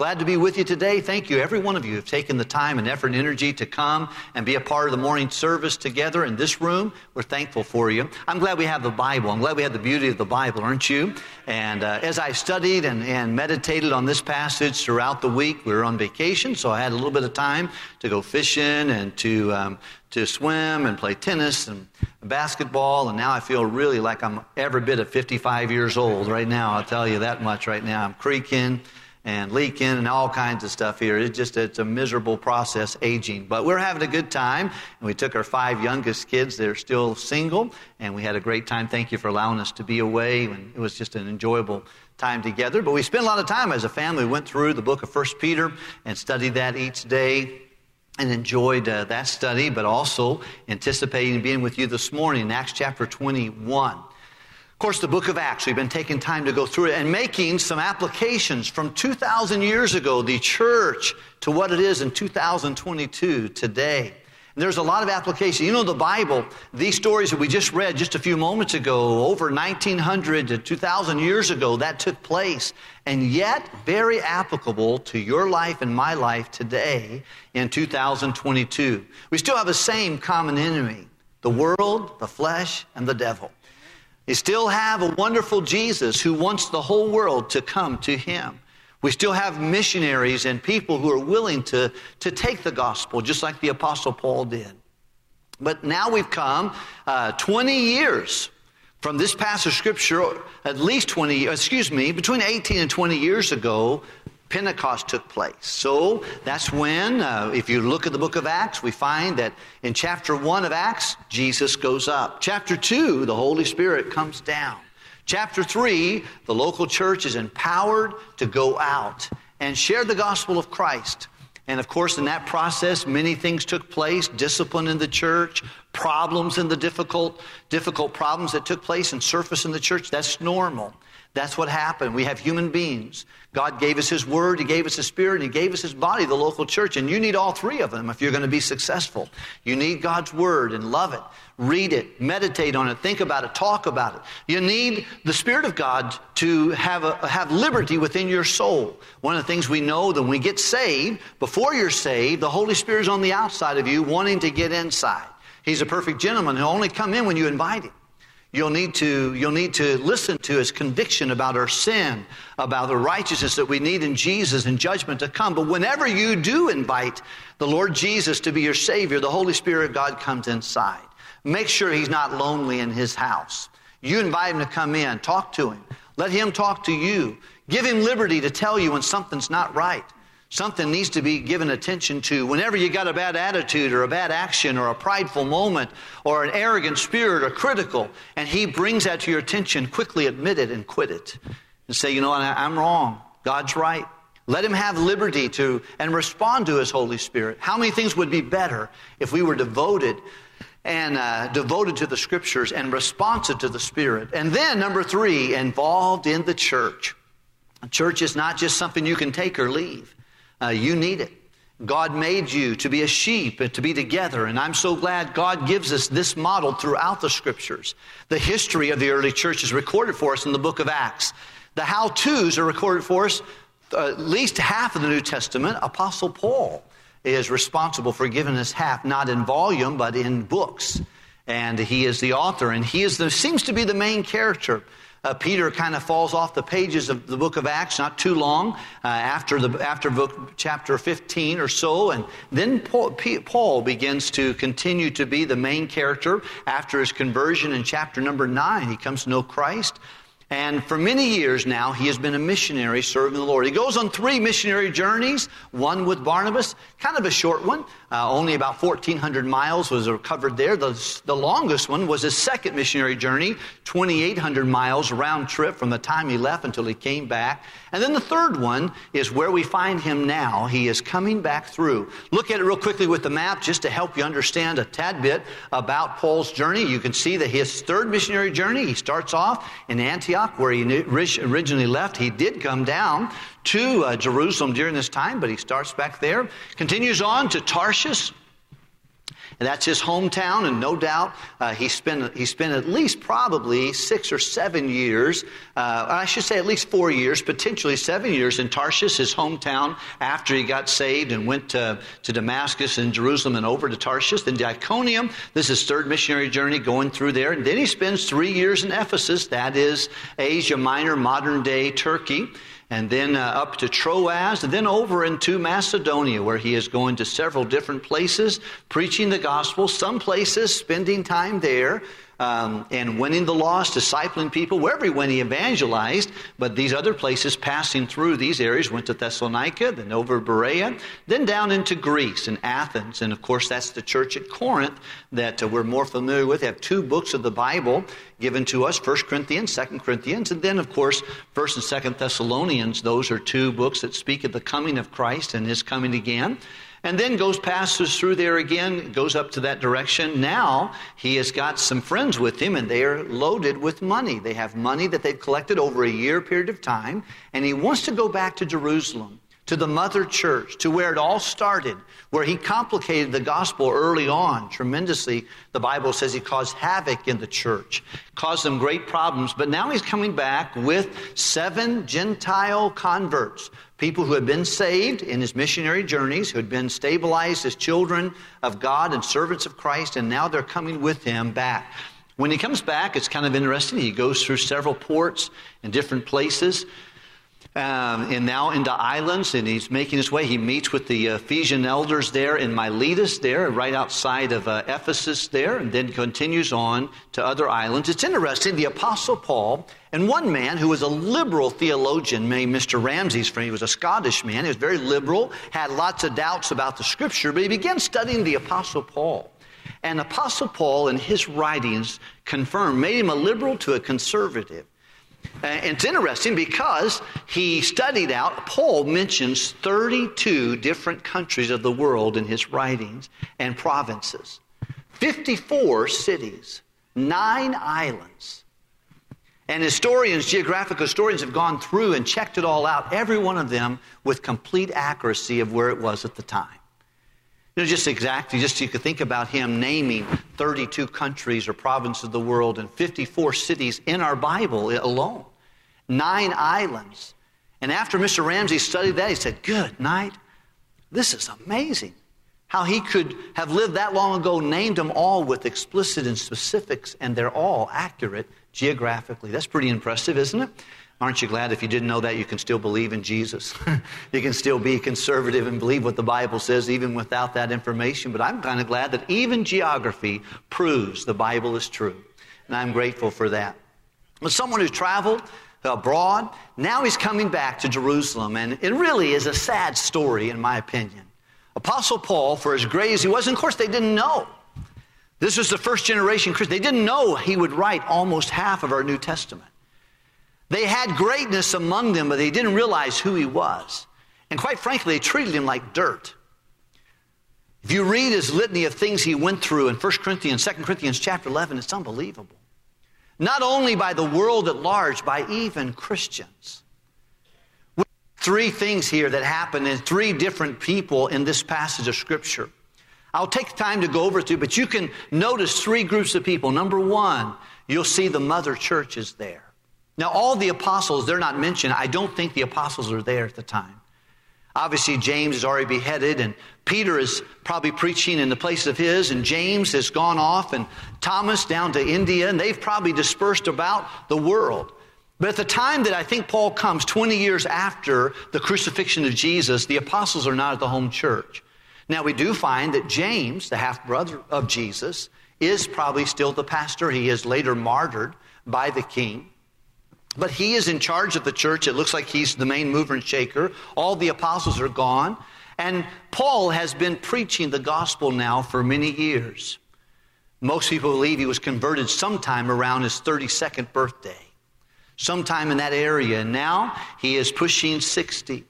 Glad to be with you today. Thank you, every one of you, have taken the time and effort and energy to come and be a part of the morning service together in this room. We're thankful for you. I'm glad we have the Bible. I'm glad we have the beauty of the Bible, aren't you? And uh, as I studied and, and meditated on this passage throughout the week, we were on vacation, so I had a little bit of time to go fishing and to um, to swim and play tennis and basketball, and now I feel really like I'm every bit of 55 years old right now. I'll tell you that much right now. I'm creaking and leaking and all kinds of stuff here. It's just it's a miserable process aging. But we're having a good time. And we took our five youngest kids, they're still single, and we had a great time. Thank you for allowing us to be away. And it was just an enjoyable time together. But we spent a lot of time as a family. We went through the book of First Peter and studied that each day and enjoyed uh, that study, but also anticipating being with you this morning in Acts chapter 21 course, the book of Acts, we've been taking time to go through it and making some applications from 2,000 years ago, the church, to what it is in 2022 today. And there's a lot of application. You know, the Bible, these stories that we just read just a few moments ago, over 1900 to 2,000 years ago, that took place. And yet, very applicable to your life and my life today in 2022. We still have the same common enemy the world, the flesh, and the devil. You still have a wonderful Jesus who wants the whole world to come to him. We still have missionaries and people who are willing to, to take the gospel, just like the Apostle Paul did. But now we've come uh, 20 years from this passage of Scripture, at least 20, excuse me, between 18 and 20 years ago, Pentecost took place. So that's when, uh, if you look at the book of Acts, we find that in chapter 1 of Acts, Jesus goes up. Chapter 2, the Holy Spirit comes down. Chapter 3, the local church is empowered to go out and share the gospel of Christ. And of course, in that process, many things took place discipline in the church, problems in the difficult, difficult problems that took place and surface in the church. That's normal. That's what happened. We have human beings. God gave us His Word, He gave us His Spirit, He gave us His body, the local church. And you need all three of them if you're going to be successful. You need God's Word and love it. Read it, meditate on it, think about it, talk about it. You need the Spirit of God to have, a, have liberty within your soul. One of the things we know that when we get saved, before you're saved, the Holy Spirit is on the outside of you wanting to get inside. He's a perfect gentleman who'll only come in when you invite him. You'll need to, you'll need to listen to his conviction about our sin, about the righteousness that we need in Jesus and judgment to come. But whenever you do invite the Lord Jesus to be your Savior, the Holy Spirit of God comes inside. Make sure he's not lonely in his house. You invite him to come in, talk to him. Let him talk to you. Give him liberty to tell you when something's not right. Something needs to be given attention to. Whenever you got a bad attitude or a bad action or a prideful moment or an arrogant spirit or critical, and he brings that to your attention, quickly admit it and quit it. And say, you know, what, I'm wrong. God's right. Let him have liberty to and respond to his Holy Spirit. How many things would be better if we were devoted and uh, devoted to the scriptures and responsive to the Spirit? And then, number three, involved in the church. church is not just something you can take or leave. Uh, you need it. God made you to be a sheep and to be together. And I'm so glad God gives us this model throughout the scriptures. The history of the early church is recorded for us in the book of Acts. The how to's are recorded for us, uh, at least half of the New Testament. Apostle Paul is responsible for giving us half, not in volume, but in books. And he is the author, and he is the, seems to be the main character uh, Peter kind of falls off the pages of the book of Acts not too long uh, after the after book chapter 15 or so, and then Paul, Paul begins to continue to be the main character after his conversion in chapter number nine. He comes to know Christ. And for many years now, he has been a missionary serving the Lord. He goes on three missionary journeys, one with Barnabas, kind of a short one, uh, only about 1,400 miles was covered there. The, the longest one was his second missionary journey, 2,800 miles round trip from the time he left until he came back. And then the third one is where we find him now. He is coming back through. Look at it real quickly with the map just to help you understand a tad bit about Paul's journey. You can see that his third missionary journey, he starts off in Antioch where he originally left. He did come down to uh, Jerusalem during this time, but he starts back there. Continues on to Tarshish And that's his hometown, and no doubt uh, he, spent, he spent at least probably six or seven years, uh, I should say at least four years, potentially seven years in Tarshish, his hometown, after he got saved and went to, to Damascus and Jerusalem and over to Tarshish. Then Iconium, this is his third missionary journey going through there. And then he spends three years in Ephesus, that is Asia Minor, modern day Turkey and then uh, up to Troas, and then over into Macedonia, where he is going to several different places, preaching the gospel, some places spending time there, um, and winning the lost, discipling people. Wherever he went, he evangelized. But these other places, passing through these areas, went to Thessalonica, then over Berea, then down into Greece and Athens. And of course, that's the church at Corinth that uh, we're more familiar with. They have two books of the Bible given to us 1 Corinthians, 2 Corinthians, and then, of course, 1st and 2nd Thessalonians. Those are two books that speak of the coming of Christ and his coming again and then goes passes through there again, goes up to that direction. Now he has got some friends with him, and they are loaded with money. They have money that they've collected over a year period of time, and he wants to go back to Jerusalem, to the mother church, to where it all started, where he complicated the gospel early on tremendously. The Bible says he caused havoc in the church, caused them great problems, but now he's coming back with seven Gentile converts people who had been saved in his missionary journeys, who had been stabilized as children of God and servants of Christ, and now they're coming with him back. When he comes back, it's kind of interesting. He goes through several ports in different places um, and now into islands, and he's making his way. He meets with the Ephesian elders there in Miletus, there, right outside of uh, Ephesus, there, and then continues on to other islands. It's interesting, the Apostle Paul and one man who was a liberal theologian named Mr. Ramsay's friend, he was a Scottish man, he was very liberal, had lots of doubts about the scripture, but he began studying the Apostle Paul. And Apostle Paul, in his writings, confirmed, made him a liberal to a conservative. And it's interesting because he studied out, Paul mentions 32 different countries of the world in his writings and provinces, 54 cities, nine islands. And historians, geographical historians, have gone through and checked it all out, every one of them with complete accuracy of where it was at the time. You know, just exactly, just you could think about him naming 32 countries or provinces of the world and 54 cities in our Bible alone, nine islands. And after Mr. Ramsay studied that, he said, Good night. This is amazing. How he could have lived that long ago, named them all with explicit and specifics, and they're all accurate geographically. That's pretty impressive, isn't it? Aren't you glad if you didn't know that you can still believe in Jesus? you can still be conservative and believe what the Bible says even without that information. But I'm kind of glad that even geography proves the Bible is true. And I'm grateful for that. But someone who traveled abroad, now he's coming back to Jerusalem. And it really is a sad story, in my opinion. Apostle Paul, for as great as he was, and of course they didn't know. This was the first generation Christian. They didn't know he would write almost half of our New Testament. They had greatness among them, but they didn't realize who he was. And quite frankly, they treated him like dirt. If you read his litany of things he went through in 1 Corinthians, 2 Corinthians chapter 11, it's unbelievable. Not only by the world at large, by even Christians. Three things here that happen in three different people in this passage of Scripture. I'll take time to go over to, but you can notice three groups of people. Number one, you'll see the mother churches there. Now, all the apostles, they're not mentioned. I don't think the apostles are there at the time. Obviously, James is already beheaded, and Peter is probably preaching in the place of his, and James has gone off, and Thomas down to India, and they've probably dispersed about the world. But at the time that I think Paul comes, 20 years after the crucifixion of Jesus, the apostles are not at the home church. Now, we do find that James, the half brother of Jesus, is probably still the pastor. He is later martyred by the king. But he is in charge of the church. It looks like he's the main mover and shaker. All the apostles are gone. And Paul has been preaching the gospel now for many years. Most people believe he was converted sometime around his 32nd birthday, sometime in that area. And now he is pushing 60.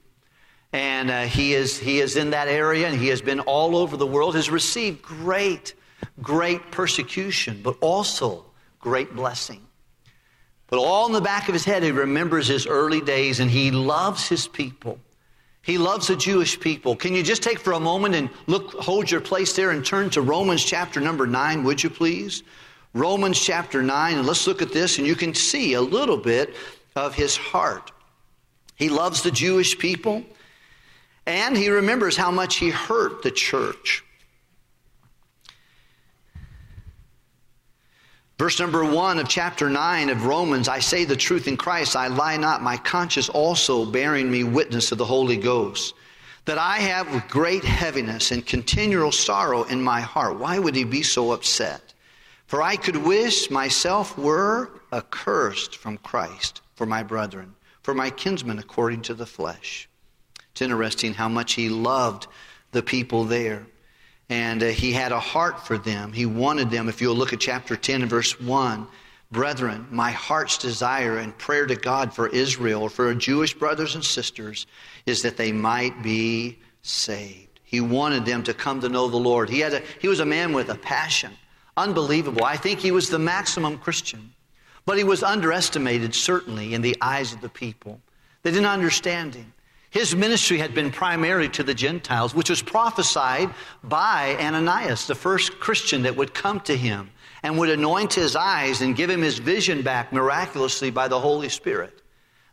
And uh, he, is, he is in that area and he has been all over the world, has received great, great persecution, but also great blessing. But all in the back of his head, he remembers his early days and he loves his people. He loves the Jewish people. Can you just take for a moment and look, hold your place there and turn to Romans chapter number 9, would you please? Romans chapter 9, and let's look at this, and you can see a little bit of his heart. He loves the Jewish people, and he remembers how much he hurt the church. Verse number one of chapter nine of Romans I say the truth in Christ, I lie not, my conscience also bearing me witness of the Holy Ghost, that I have with great heaviness and continual sorrow in my heart. Why would he be so upset? For I could wish myself were accursed from Christ for my brethren, for my kinsmen according to the flesh. It's interesting how much he loved the people there and uh, he had a heart for them. He wanted them. If you'll look at chapter 10 and verse 1, brethren, my heart's desire and prayer to God for Israel, for our Jewish brothers and sisters, is that they might be saved. He wanted them to come to know the Lord. He, had a, he was a man with a passion. Unbelievable. I think he was the maximum Christian. But he was underestimated, certainly, in the eyes of the people. They didn't understand him. His ministry had been primarily to the Gentiles, which was prophesied by Ananias, the first Christian that would come to him and would anoint his eyes and give him his vision back miraculously by the Holy Spirit.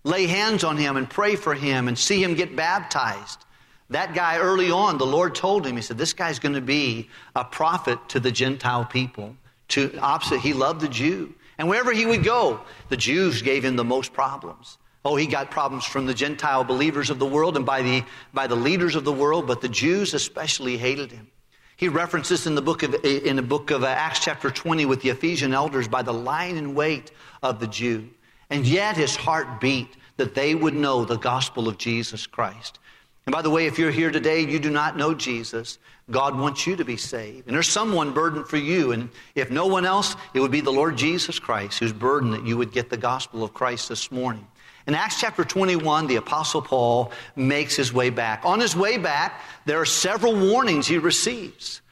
Lay hands on him and pray for him and see him get baptized. That guy early on, the Lord told him, He said, This guy's going to be a prophet to the Gentile people. To opposite, he loved the Jew. And wherever he would go, the Jews gave him the most problems. Oh, he got problems from the Gentile believers of the world and by the, by the leaders of the world, but the Jews especially hated him. He references in the book of, in the book of Acts chapter 20 with the Ephesian elders by the line and weight of the Jew. And yet his heart beat that they would know the gospel of Jesus Christ. And by the way, if you're here today, you do not know Jesus, God wants you to be saved. And there's someone burdened for you. And if no one else, it would be the Lord Jesus Christ who's burdened that you would get the gospel of Christ this morning. In Acts chapter 21, the Apostle Paul makes his way back. On his way back, there are several warnings he receives.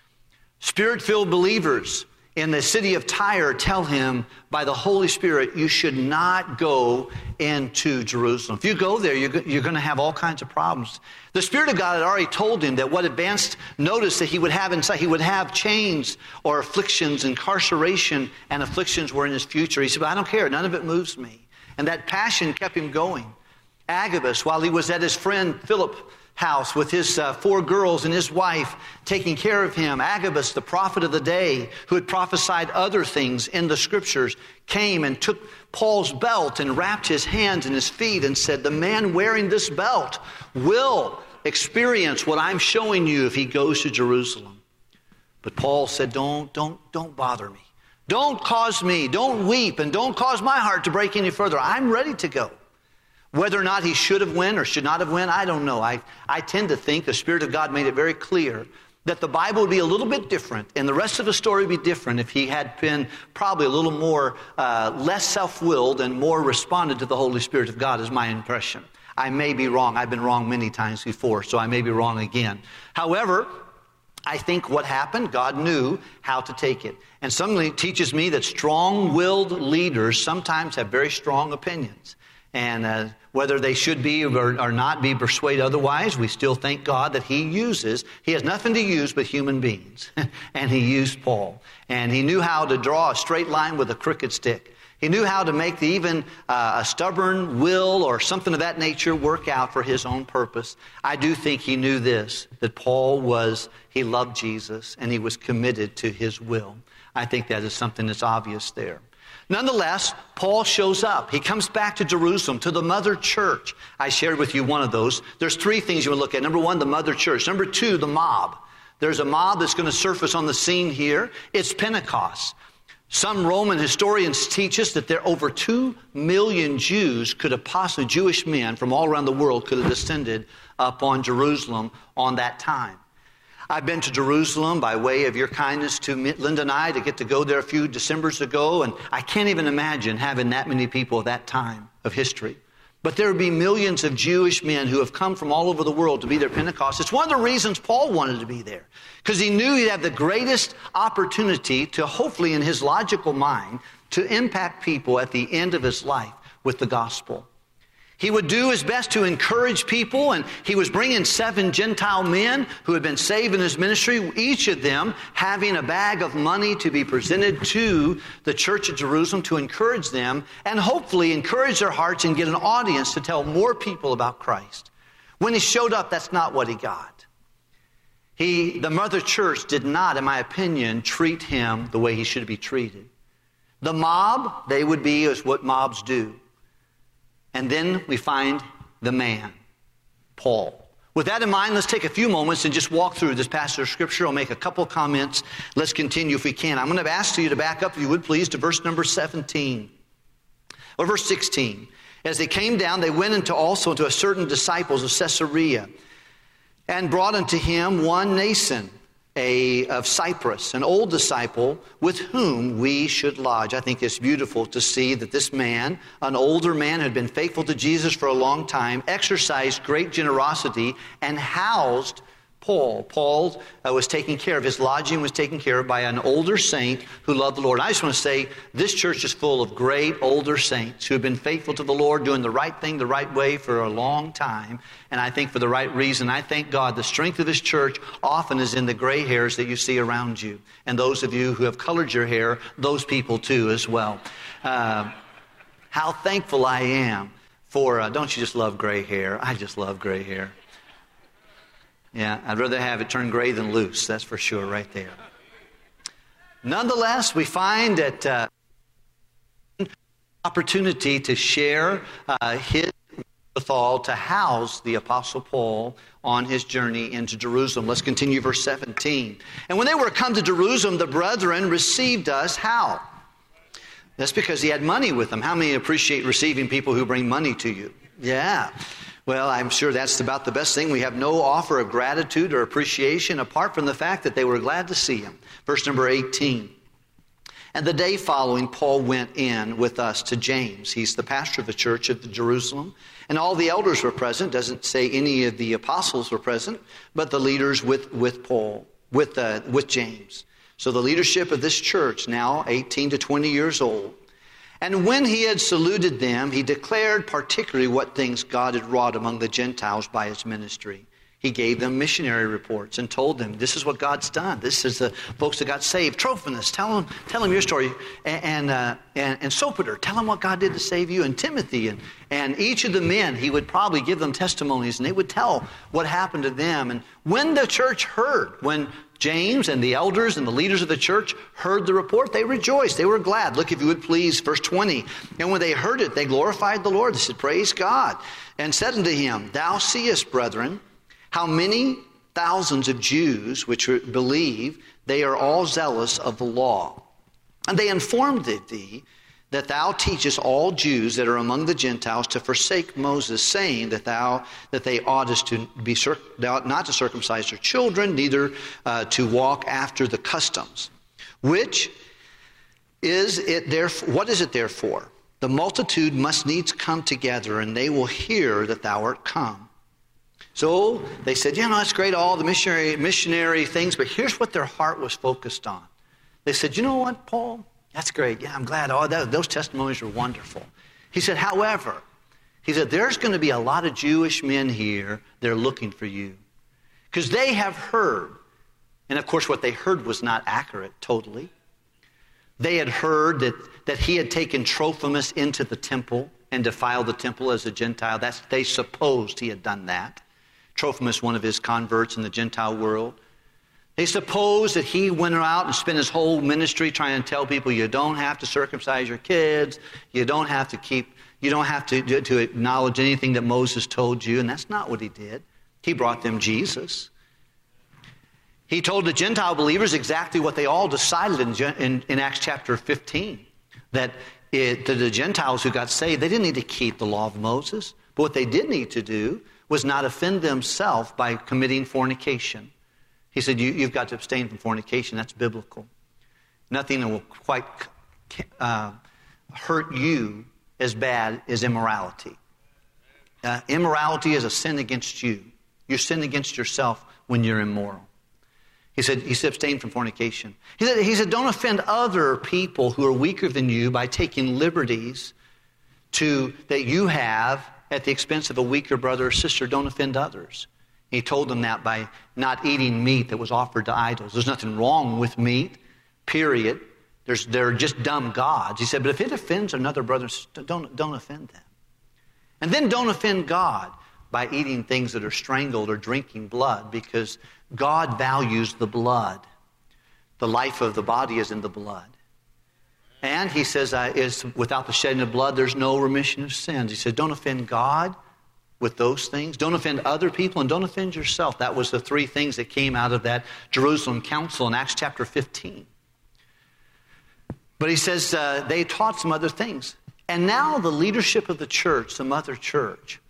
Spirit filled believers in the city of Tyre tell him by the Holy Spirit, you should not go into Jerusalem. If you go there, you're, going to have all kinds of problems. The Spirit of God had already told him that what advanced notice that he would have inside, he would have chains or afflictions, incarceration and afflictions were in his future. He said, I don't care. None of it moves me. And that passion kept him going. Agabus, while he was at his friend Philip's house with his uh, four girls and his wife taking care of him, Agabus, the prophet of the day, who had prophesied other things in the scriptures, came and took Paul's belt and wrapped his hands and his feet and said, The man wearing this belt will experience what I'm showing you if he goes to Jerusalem. But Paul said, Don't, don't, don't bother me. Don't cause me, don't weep, and don't cause my heart to break any further. I'm ready to go. Whether or not he should have went or should not have went, I don't know. I, I tend to think the Spirit of God made it very clear that the Bible would be a little bit different and the rest of the story would be different if he had been probably a little more, uh, less self willed and more responded to the Holy Spirit of God, is my impression. I may be wrong. I've been wrong many times before, so I may be wrong again. However, I think what happened, God knew how to take it. And somebody teaches me that strong willed leaders sometimes have very strong opinions. And uh, whether they should be or, or not be persuaded otherwise, we still thank God that He uses, He has nothing to use but human beings. and He used Paul. And He knew how to draw a straight line with a crooked stick. He knew how to make the, even uh, a stubborn will or something of that nature work out for his own purpose. I do think he knew this that Paul was, he loved Jesus and he was committed to his will. I think that is something that's obvious there. Nonetheless, Paul shows up. He comes back to Jerusalem, to the mother church. I shared with you one of those. There's three things you would look at. Number one, the mother church. Number two, the mob. There's a mob that's going to surface on the scene here. It's Pentecost. Some Roman historians teach us that there are over two million Jews could have possibly, Jewish men from all around the world could have descended upon Jerusalem on that time. I've been to Jerusalem by way of your kindness to Linda and I to get to go there a few Decembers ago, and I can't even imagine having that many people at that time of history. But there would be millions of Jewish men who have come from all over the world to be there Pentecost. It's one of the reasons Paul wanted to be there, because he knew he'd have the greatest opportunity to, hopefully, in his logical mind, to impact people at the end of his life with the gospel. He would do his best to encourage people, and he was bringing seven Gentile men who had been saved in his ministry, each of them having a bag of money to be presented to the church at Jerusalem to encourage them and hopefully encourage their hearts and get an audience to tell more people about Christ. When he showed up, that's not what he got. He, the mother church did not, in my opinion, treat him the way he should be treated. The mob, they would be as what mobs do. And then we find the man, Paul. With that in mind, let's take a few moments and just walk through this passage of Scripture. I'll make a couple comments. Let's continue if we can. I'm going to ask you to back up, if you would please, to verse number 17 or verse 16. As they came down, they went into also into a certain disciples of Caesarea and brought unto him one Mnason a, of Cyprus, an old disciple with whom we should lodge. I think it's beautiful to see that this man, an older man, had been faithful to Jesus for a long time, exercised great generosity, and housed Paul. Paul uh, was taken care of. His lodging was taken care of by an older saint who loved the Lord. I just want to say this church is full of great older saints who have been faithful to the Lord, doing the right thing the right way for a long time, and I think for the right reason. I thank God the strength of this church often is in the gray hairs that you see around you. And those of you who have colored your hair, those people too as well. Uh, how thankful I am for, uh, don't you just love gray hair? I just love gray hair. Yeah, I'd rather have it turn gray than loose, that's for sure, right there. Nonetheless, we find that uh, opportunity to share uh, his withal to house the Apostle Paul on his journey into Jerusalem. Let's continue verse 17. And when they were come to Jerusalem, the brethren received us how? That's because he had money with them. How many appreciate receiving people who bring money to you? Yeah. Well, I'm sure that's about the best thing. We have no offer of gratitude or appreciation apart from the fact that they were glad to see him. Verse number 18. And the day following, Paul went in with us to James. He's the pastor of the church of Jerusalem. And all the elders were present. Doesn't say any of the apostles were present, but the leaders with, with Paul, with, uh, with James. So the leadership of this church, now 18 to 20 years old, and when he had saluted them, he declared particularly what things God had wrought among the Gentiles by his ministry. He gave them missionary reports and told them, This is what God's done. This is the folks that got saved. Trophimus, tell them, tell them your story. And, and, uh, and, and Sopater, tell them what God did to save you. And Timothy, and, and each of the men, he would probably give them testimonies and they would tell what happened to them. And when the church heard, when James and the elders and the leaders of the church heard the report. They rejoiced. They were glad. Look, if you would please, verse 20. And when they heard it, they glorified the Lord. They said, Praise God. And said unto him, Thou seest, brethren, how many thousands of Jews which believe, they are all zealous of the law. And they informed thee that thou teachest all Jews that are among the Gentiles to forsake Moses, saying that thou that they oughtest to be not to circumcise their children, neither uh, to walk after the customs. Which is it therefore? What is it therefore? The multitude must needs come together, and they will hear that thou art come. So they said, "You know, that's great, all the missionary missionary things, but here's what their heart was focused on." They said, "You know what, Paul?" That's great. Yeah, I'm glad. Oh, that, those testimonies are wonderful. He said, however, he said, there's going to be a lot of Jewish men here. They're looking for you. Because they have heard. And of course, what they heard was not accurate totally. They had heard that, that he had taken Trophimus into the temple and defiled the temple as a Gentile. That's, they supposed he had done that. Trophimus, one of his converts in the Gentile world. They suppose that he went out and spent his whole ministry trying to tell people you don't have to circumcise your kids, you don't have to keep, you don't have to, to acknowledge anything that Moses told you, and that's not what he did. He brought them Jesus. He told the Gentile believers exactly what they all decided in, in, in Acts chapter 15 that it, the Gentiles who got saved, they didn't need to keep the law of Moses. But what they did need to do was not offend themselves by committing fornication. He said, you, have got to abstain from fornication. That's biblical. Nothing will quite uh, hurt you as bad as immorality. Uh, immorality is a sin against you. You sin against yourself when you're immoral. He said, he said, abstain from fornication. He said, he said, don't offend other people who are weaker than you by taking liberties to, that you have at the expense of a weaker brother or sister. Don't offend others. He told them that by not eating meat that was offered to idols. There's nothing wrong with meat, period. There's, they're just dumb gods. He said, but if it offends another brother, don't, don't offend them. And then don't offend God by eating things that are strangled or drinking blood because God values the blood. The life of the body is in the blood. And he says, is without the shedding of blood, there's no remission of sins. He said, don't offend God with those things. Don't offend other people and don't offend yourself. That was the three things that came out of that Jerusalem council in Acts chapter 15. But he says uh, they taught some other things. And now the leadership of the church, the mother church,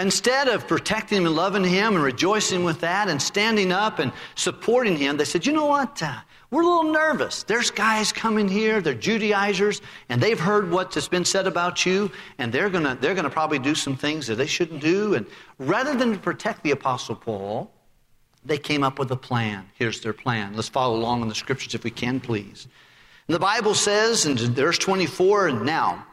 instead of protecting him and loving him and rejoicing with that and standing up and supporting him, they said, you know what? Uh, we're a little nervous. There's guys coming here, they're Judaizers, and they've heard what has been said about you, and they're gonna, they're gonna probably do some things that they shouldn't do. And rather than to protect the Apostle Paul, they came up with a plan. Here's their plan. Let's follow along in the scriptures if we can, please. And the Bible says in verse 24, and now,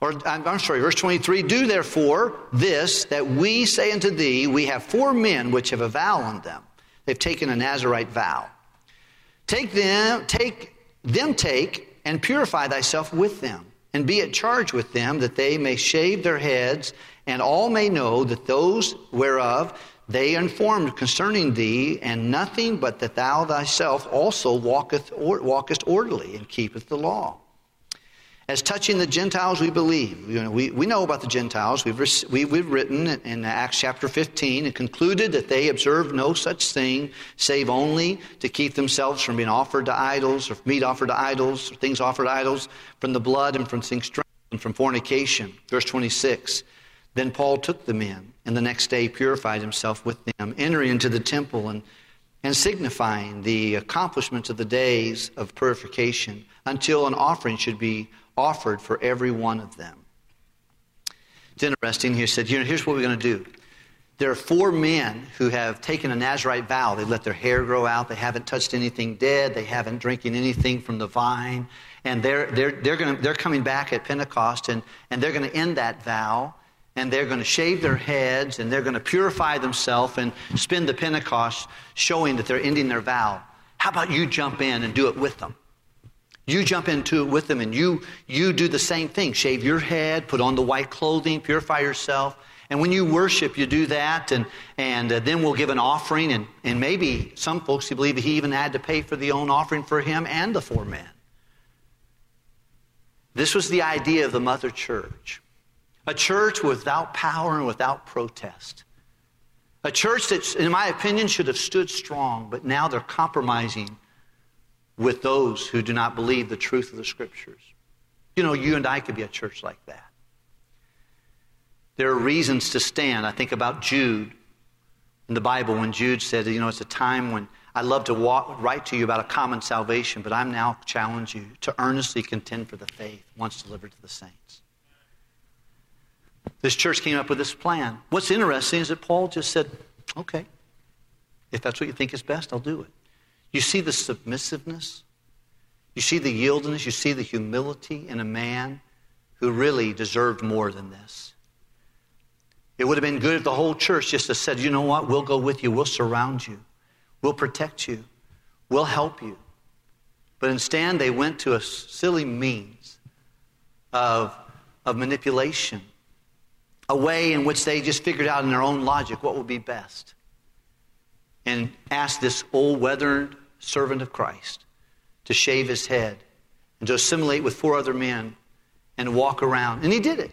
or I'm sorry, verse 23, do therefore this that we say unto thee, we have four men which have a vow on them. They've taken a Nazarite vow. Take them, take them take and purify thyself with them, and be at charge with them, that they may shave their heads, and all may know that those whereof they informed concerning thee, and nothing but that thou thyself also walketh or, walkest orderly and keepeth the law. As touching the Gentiles, we believe. You know, we, we know about the Gentiles. We've, we, we've written in Acts chapter 15 and concluded that they observed no such thing, save only to keep themselves from being offered to idols, or meat offered to idols, or things offered to idols, from the blood and from things and from fornication. Verse 26. Then Paul took the men and the next day purified himself with them, entering into the temple and, and signifying the accomplishments of the days of purification until an offering should be offered for every one of them. It's interesting. He said, you know, here's what we're going to do. There are four men who have taken a Nazarite vow. They've let their hair grow out. They haven't touched anything dead. They haven't drinking anything from the vine. And they're, they're, they're, gonna, they're coming back at Pentecost and, and they're going to end that vow and they're going to shave their heads and they're going to purify themselves and spend the Pentecost showing that they're ending their vow. How about you jump in and do it with them? You jump into it with them and you, you do the same thing. Shave your head, put on the white clothing, purify yourself. And when you worship, you do that, and, and uh, then we'll give an offering. And, and maybe some folks who believe he even had to pay for the own offering for him and the four men. This was the idea of the mother church a church without power and without protest. A church that, in my opinion, should have stood strong, but now they're compromising with those who do not believe the truth of the scriptures. You know, you and I could be a church like that. There are reasons to stand. I think about Jude in the Bible when Jude said, you know, it's a time when I love to walk, write to you about a common salvation, but I'm now challenge you to earnestly contend for the faith once delivered to the saints. This church came up with this plan. What's interesting is that Paul just said, okay, if that's what you think is best, I'll do it. You see the submissiveness, you see the yieldedness, you see the humility in a man who really deserved more than this. It would have been good if the whole church just had said, you know what, we'll go with you, we'll surround you, we'll protect you, we'll help you. But instead, they went to a silly means of, of manipulation, a way in which they just figured out in their own logic what would be best. And asked this old, weathered servant of Christ, to shave his head and to assimilate with four other men and walk around. And he did it.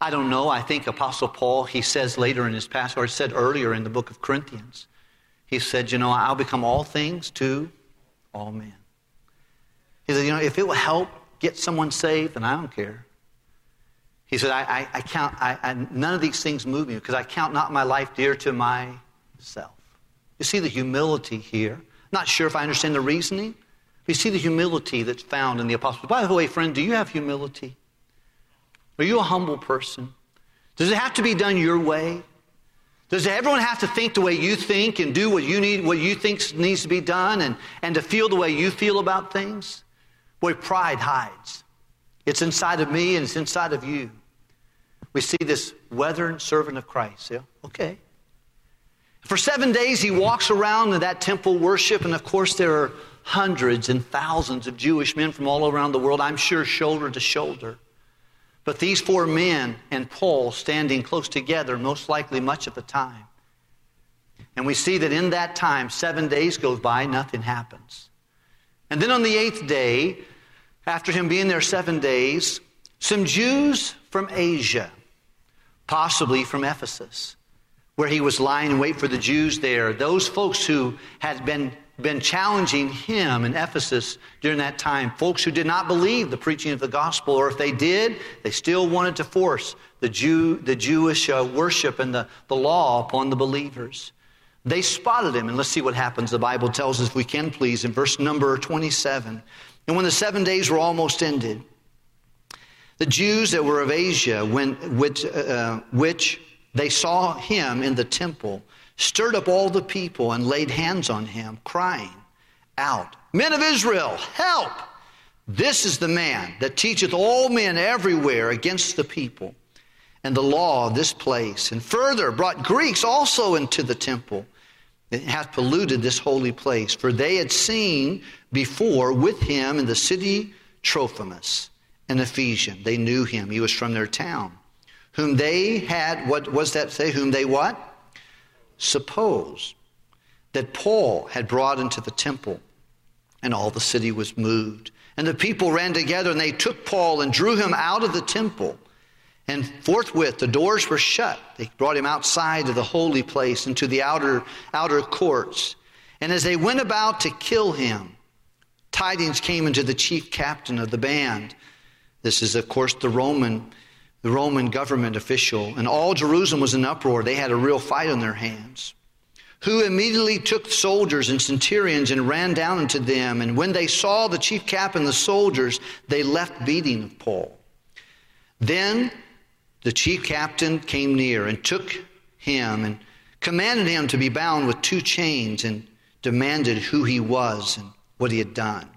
I don't know. I think Apostle Paul, he says later in his passage, or said earlier in the book of Corinthians, he said, You know, I'll become all things to all men. He said, You know, if it will help get someone saved, then I don't care. He said, I, I, I count, I, I, none of these things move me because I count not my life dear to myself. You see the humility here. Not sure if I understand the reasoning. We see the humility that's found in the apostles. By the way, friend, do you have humility? Are you a humble person? Does it have to be done your way? Does everyone have to think the way you think and do what you need, what you think needs to be done and, and to feel the way you feel about things? Boy, pride hides. It's inside of me and it's inside of you. We see this weathered servant of Christ. Yeah, okay. For seven days, he walks around in that temple worship, and of course, there are hundreds and thousands of Jewish men from all around the world, I'm sure, shoulder to shoulder. But these four men and Paul standing close together, most likely much of the time. And we see that in that time, seven days goes by, nothing happens. And then on the eighth day, after him being there seven days, some Jews from Asia, possibly from Ephesus, where he was lying in wait for the Jews there, those folks who had been, been challenging him in Ephesus during that time, folks who did not believe the preaching of the gospel, or if they did, they still wanted to force the, Jew, the Jewish uh, worship and the, the law upon the believers. They spotted him, and let's see what happens. The Bible tells us, if we can please, in verse number 27. And when the seven days were almost ended, the Jews that were of Asia, when, which, uh, which they saw him in the temple, stirred up all the people and laid hands on him, crying out, Men of Israel, help! This is the man that teacheth all men everywhere against the people and the law of this place, and further brought Greeks also into the temple it hath polluted this holy place. For they had seen before with him in the city Trophimus, an Ephesian. They knew him. He was from their town. Whom they had, what was that say? Whom they what? Suppose that Paul had brought into the temple, and all the city was moved. And the people ran together, and they took Paul and drew him out of the temple and forthwith the doors were shut. They brought him outside of the holy place into the outer, outer courts. And as they went about to kill him, tidings came into the chief captain of the band. This is, of course, the Roman, the Roman government official. And all Jerusalem was in uproar. They had a real fight on their hands. Who immediately took soldiers and centurions and ran down into them. And when they saw the chief captain and the soldiers, they left beating of Paul. Then the chief captain came near and took him and commanded him to be bound with two chains and demanded who he was and what he had done.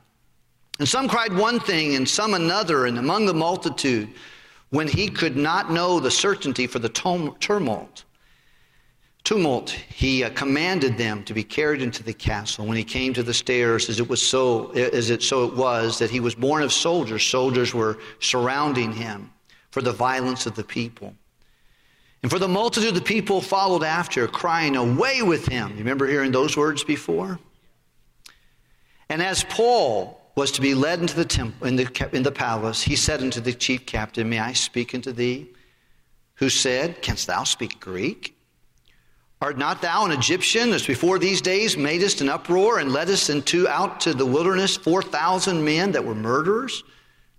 And some cried one thing and some another, and among the multitude, when he could not know the certainty for the tumult, tumult, he uh, commanded them to be carried into the castle. When he came to the stairs, as it was so, as it so it was that he was born of soldiers, soldiers were surrounding him for the violence of the people. And for the multitude of the people followed after, crying, Away with him. You remember hearing those words before? And as Paul was to be led into the temple in the, in the palace, he said unto the chief captain, May I speak unto thee? Who said, Canst thou speak Greek? Art not thou an Egyptian, as before these days madest an uproar and leddest into out to the wilderness four thousand men that were murderers?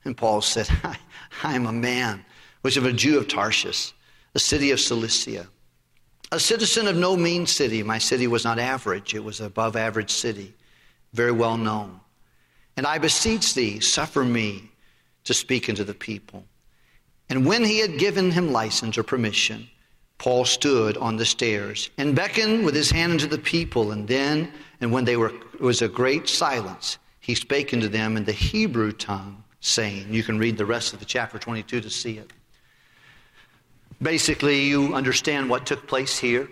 And Paul said, I, I am a man, which of a Jew of Tarshish, a city of Cilicia, a citizen of no mean city. My city was not average, it was above average city, very well known. And I beseech thee, suffer me to speak unto the people. And when he had given him license or permission, Paul stood on the stairs and beckoned with his hand unto the people. And then, and when there was a great silence, he spake unto them in the Hebrew tongue saying. You can read the rest of the chapter 22 to see it. Basically, you understand what took place here.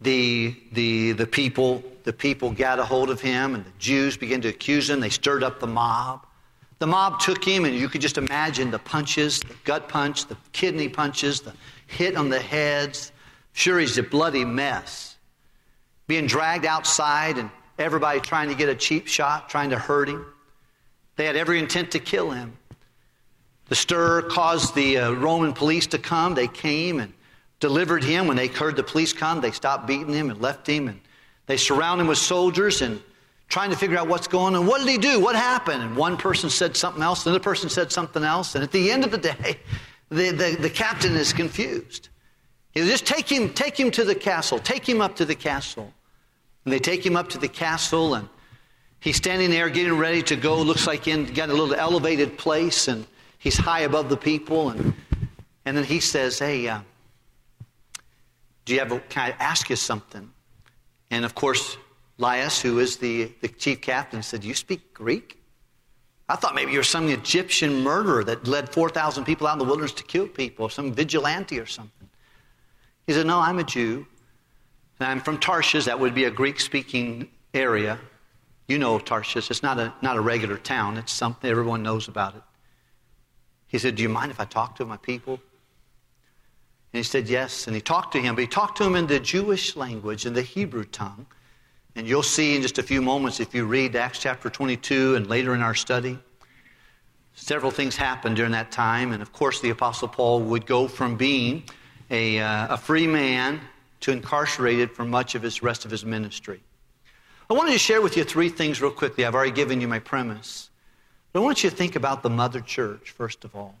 The, the, the, people, the people got a hold of him, and the Jews began to accuse him. They stirred up the mob. The mob took him, and you could just imagine the punches the gut punch, the kidney punches, the hit on the heads. Sure, he's a bloody mess. Being dragged outside, and everybody trying to get a cheap shot, trying to hurt him. They had every intent to kill him. The stir caused the uh, Roman police to come. They came and delivered him. When they heard the police come, they stopped beating him and left him. And they surround him with soldiers and trying to figure out what's going on. What did he do? What happened? And one person said something else, another person said something else. And at the end of the day, the, the, the captain is confused. He says, just take him, take him to the castle, take him up to the castle. And they take him up to the castle and He's standing there getting ready to go. Looks like in got a little elevated place, and he's high above the people. And and then he says, "Hey, uh, do you have? A, can I ask you something?" And of course, Lysias, who is the, the chief captain, said, "You speak Greek?" I thought maybe you were some Egyptian murderer that led 4,000 people out in the wilderness to kill people, some vigilante or something. He said, No, I'm a Jew. And I'm from Tarshish. That would be a Greek speaking area. You know Tarshish. It's not a, not a regular town, it's something everyone knows about it. He said, Do you mind if I talk to my people? And he said, Yes. And he talked to him, but he talked to him in the Jewish language, in the Hebrew tongue. And you'll see in just a few moments if you read Acts chapter 22 and later in our study. Several things happened during that time. And of course, the Apostle Paul would go from being a, uh, a free man to incarcerated for much of his rest of his ministry. I wanted to share with you three things real quickly. I've already given you my premise. But I want you to think about the mother church, first of all.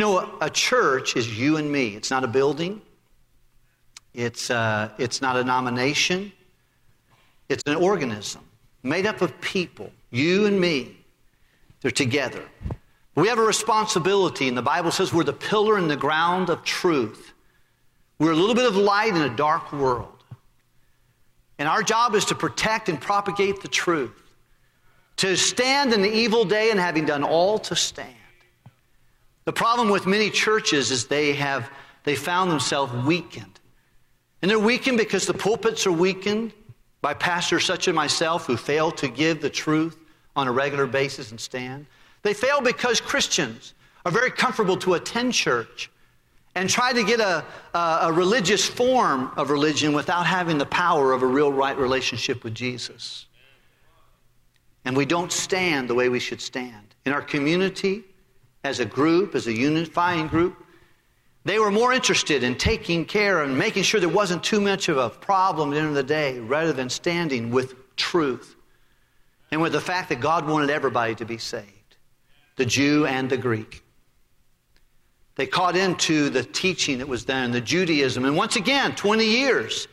A, a church is you and me. It's not a building, it's, uh, it's not a nomination, it's an organism made up of people, you and me. They're together. We have a responsibility, and the Bible says we're the pillar and the ground of truth. We're a little bit of light in a dark world. And our job is to protect and propagate the truth, to stand in the evil day and having done all to stand. The problem with many churches is they have they found themselves weakened. And they're weakened because the pulpits are weakened by pastors such as myself who fail to give the truth on a regular basis and stand. They fail because Christians are very comfortable to attend church and try to get a, a, a, religious form of religion without having the power of a real right relationship with Jesus. And we don't stand the way we should stand. In our community, as a group, as a unifying group, they were more interested in taking care and making sure there wasn't too much of a problem at the end of the day rather than standing with truth and with the fact that God wanted everybody to be saved the Jew and the Greek. They caught into the teaching that was there and the Judaism. And once again, 20 years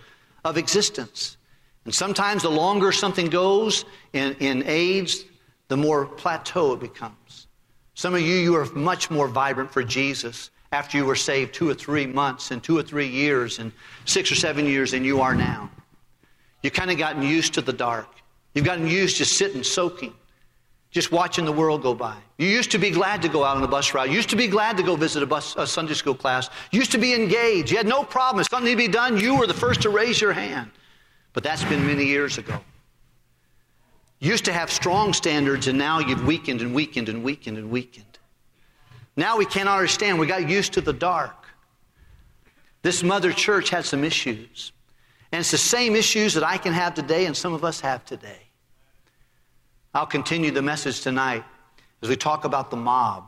of existence. And sometimes the longer something goes in, in age, the more plateau it becomes. Some of you, you are much more vibrant for Jesus after you were saved two or three months and two or three years and six or seven years than you are now. You've kind of gotten used to the dark. You've gotten used to sitting soaking just watching the world go by. You used to be glad to go out on a bus ride. You used to be glad to go visit a, bus, a Sunday school class. You used to be engaged. You had no problem. If something to be done, you were the first to raise your hand. But that's been many years ago. Used to have strong standards, and now you've weakened and weakened and weakened and weakened. Now we can't understand. We got used to the dark. This mother church had some issues. And it's the same issues that I can have today and some of us have today. I'll continue the message tonight as we talk about the mob.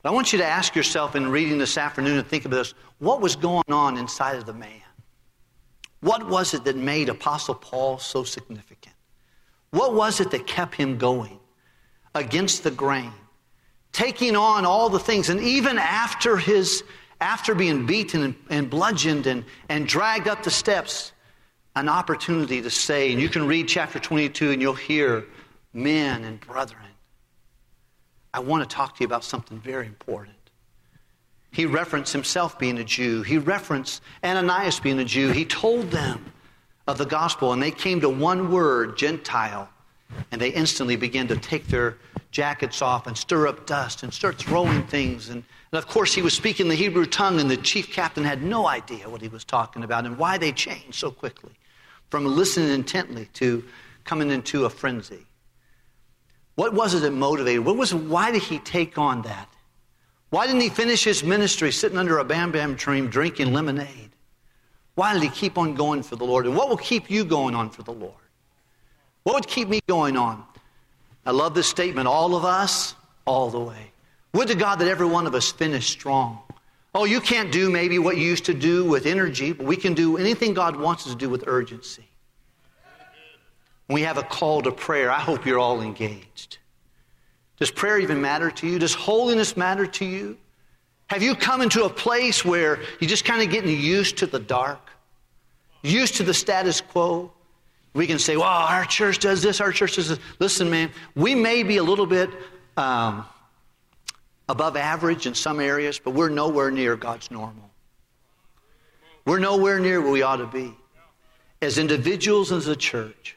But I want you to ask yourself in reading this afternoon and think of this what was going on inside of the man? What was it that made Apostle Paul so significant? What was it that kept him going against the grain, taking on all the things, and even after his after being beaten and, and bludgeoned and, and dragged up the steps, an opportunity to say, and you can read chapter 22 and you'll hear men and brethren, I want to talk to you about something very important. He referenced himself being a Jew. He referenced Ananias being a Jew. He told them of the gospel, and they came to one word, Gentile, and they instantly began to take their jackets off and stir up dust and start throwing things. And, and of course, he was speaking the Hebrew tongue, and the chief captain had no idea what he was talking about and why they changed so quickly from listening intently to coming into a frenzy. What was it that motivated? What was, why did he take on that? Why didn't he finish his ministry sitting under a bam bam tree drinking lemonade? Why did he keep on going for the Lord? And what will keep you going on for the Lord? What would keep me going on? I love this statement all of us, all the way. Would to God that every one of us finish strong. Oh, you can't do maybe what you used to do with energy, but we can do anything God wants us to do with urgency we have a call to prayer, I hope you're all engaged. Does prayer even matter to you? Does holiness matter to you? Have you come into a place where you're just kind of getting used to the dark, used to the status quo? We can say, well, our church does this, our church does this. Listen, man, we may be a little bit um, above average in some areas, but we're nowhere near God's normal. We're nowhere near where we ought to be. As individuals, and as a church,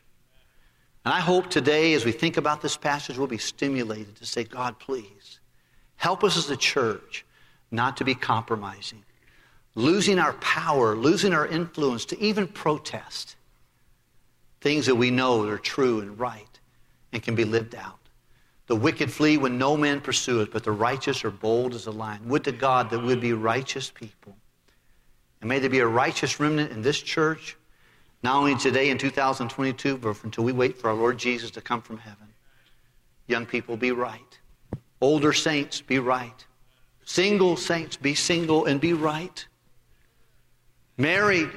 And I hope today, as we think about this passage, we'll be stimulated to say, God, please, help us as a church not to be compromising, losing our power, losing our influence to even protest things that we know are true and right and can be lived out. The wicked flee when no man pursueth, but the righteous are bold as a lion. Would to God that we'd be righteous people. And may there be a righteous remnant in this church not only today in 2022, but until we wait for our Lord Jesus to come from heaven. Young people, be right. Older saints, be right. Single saints, be single and be right. Married,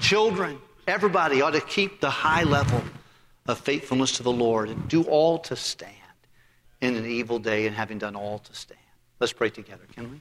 children, everybody ought to keep the high level of faithfulness to the Lord and do all to stand in an evil day and having done all to stand. Let's pray together, can we?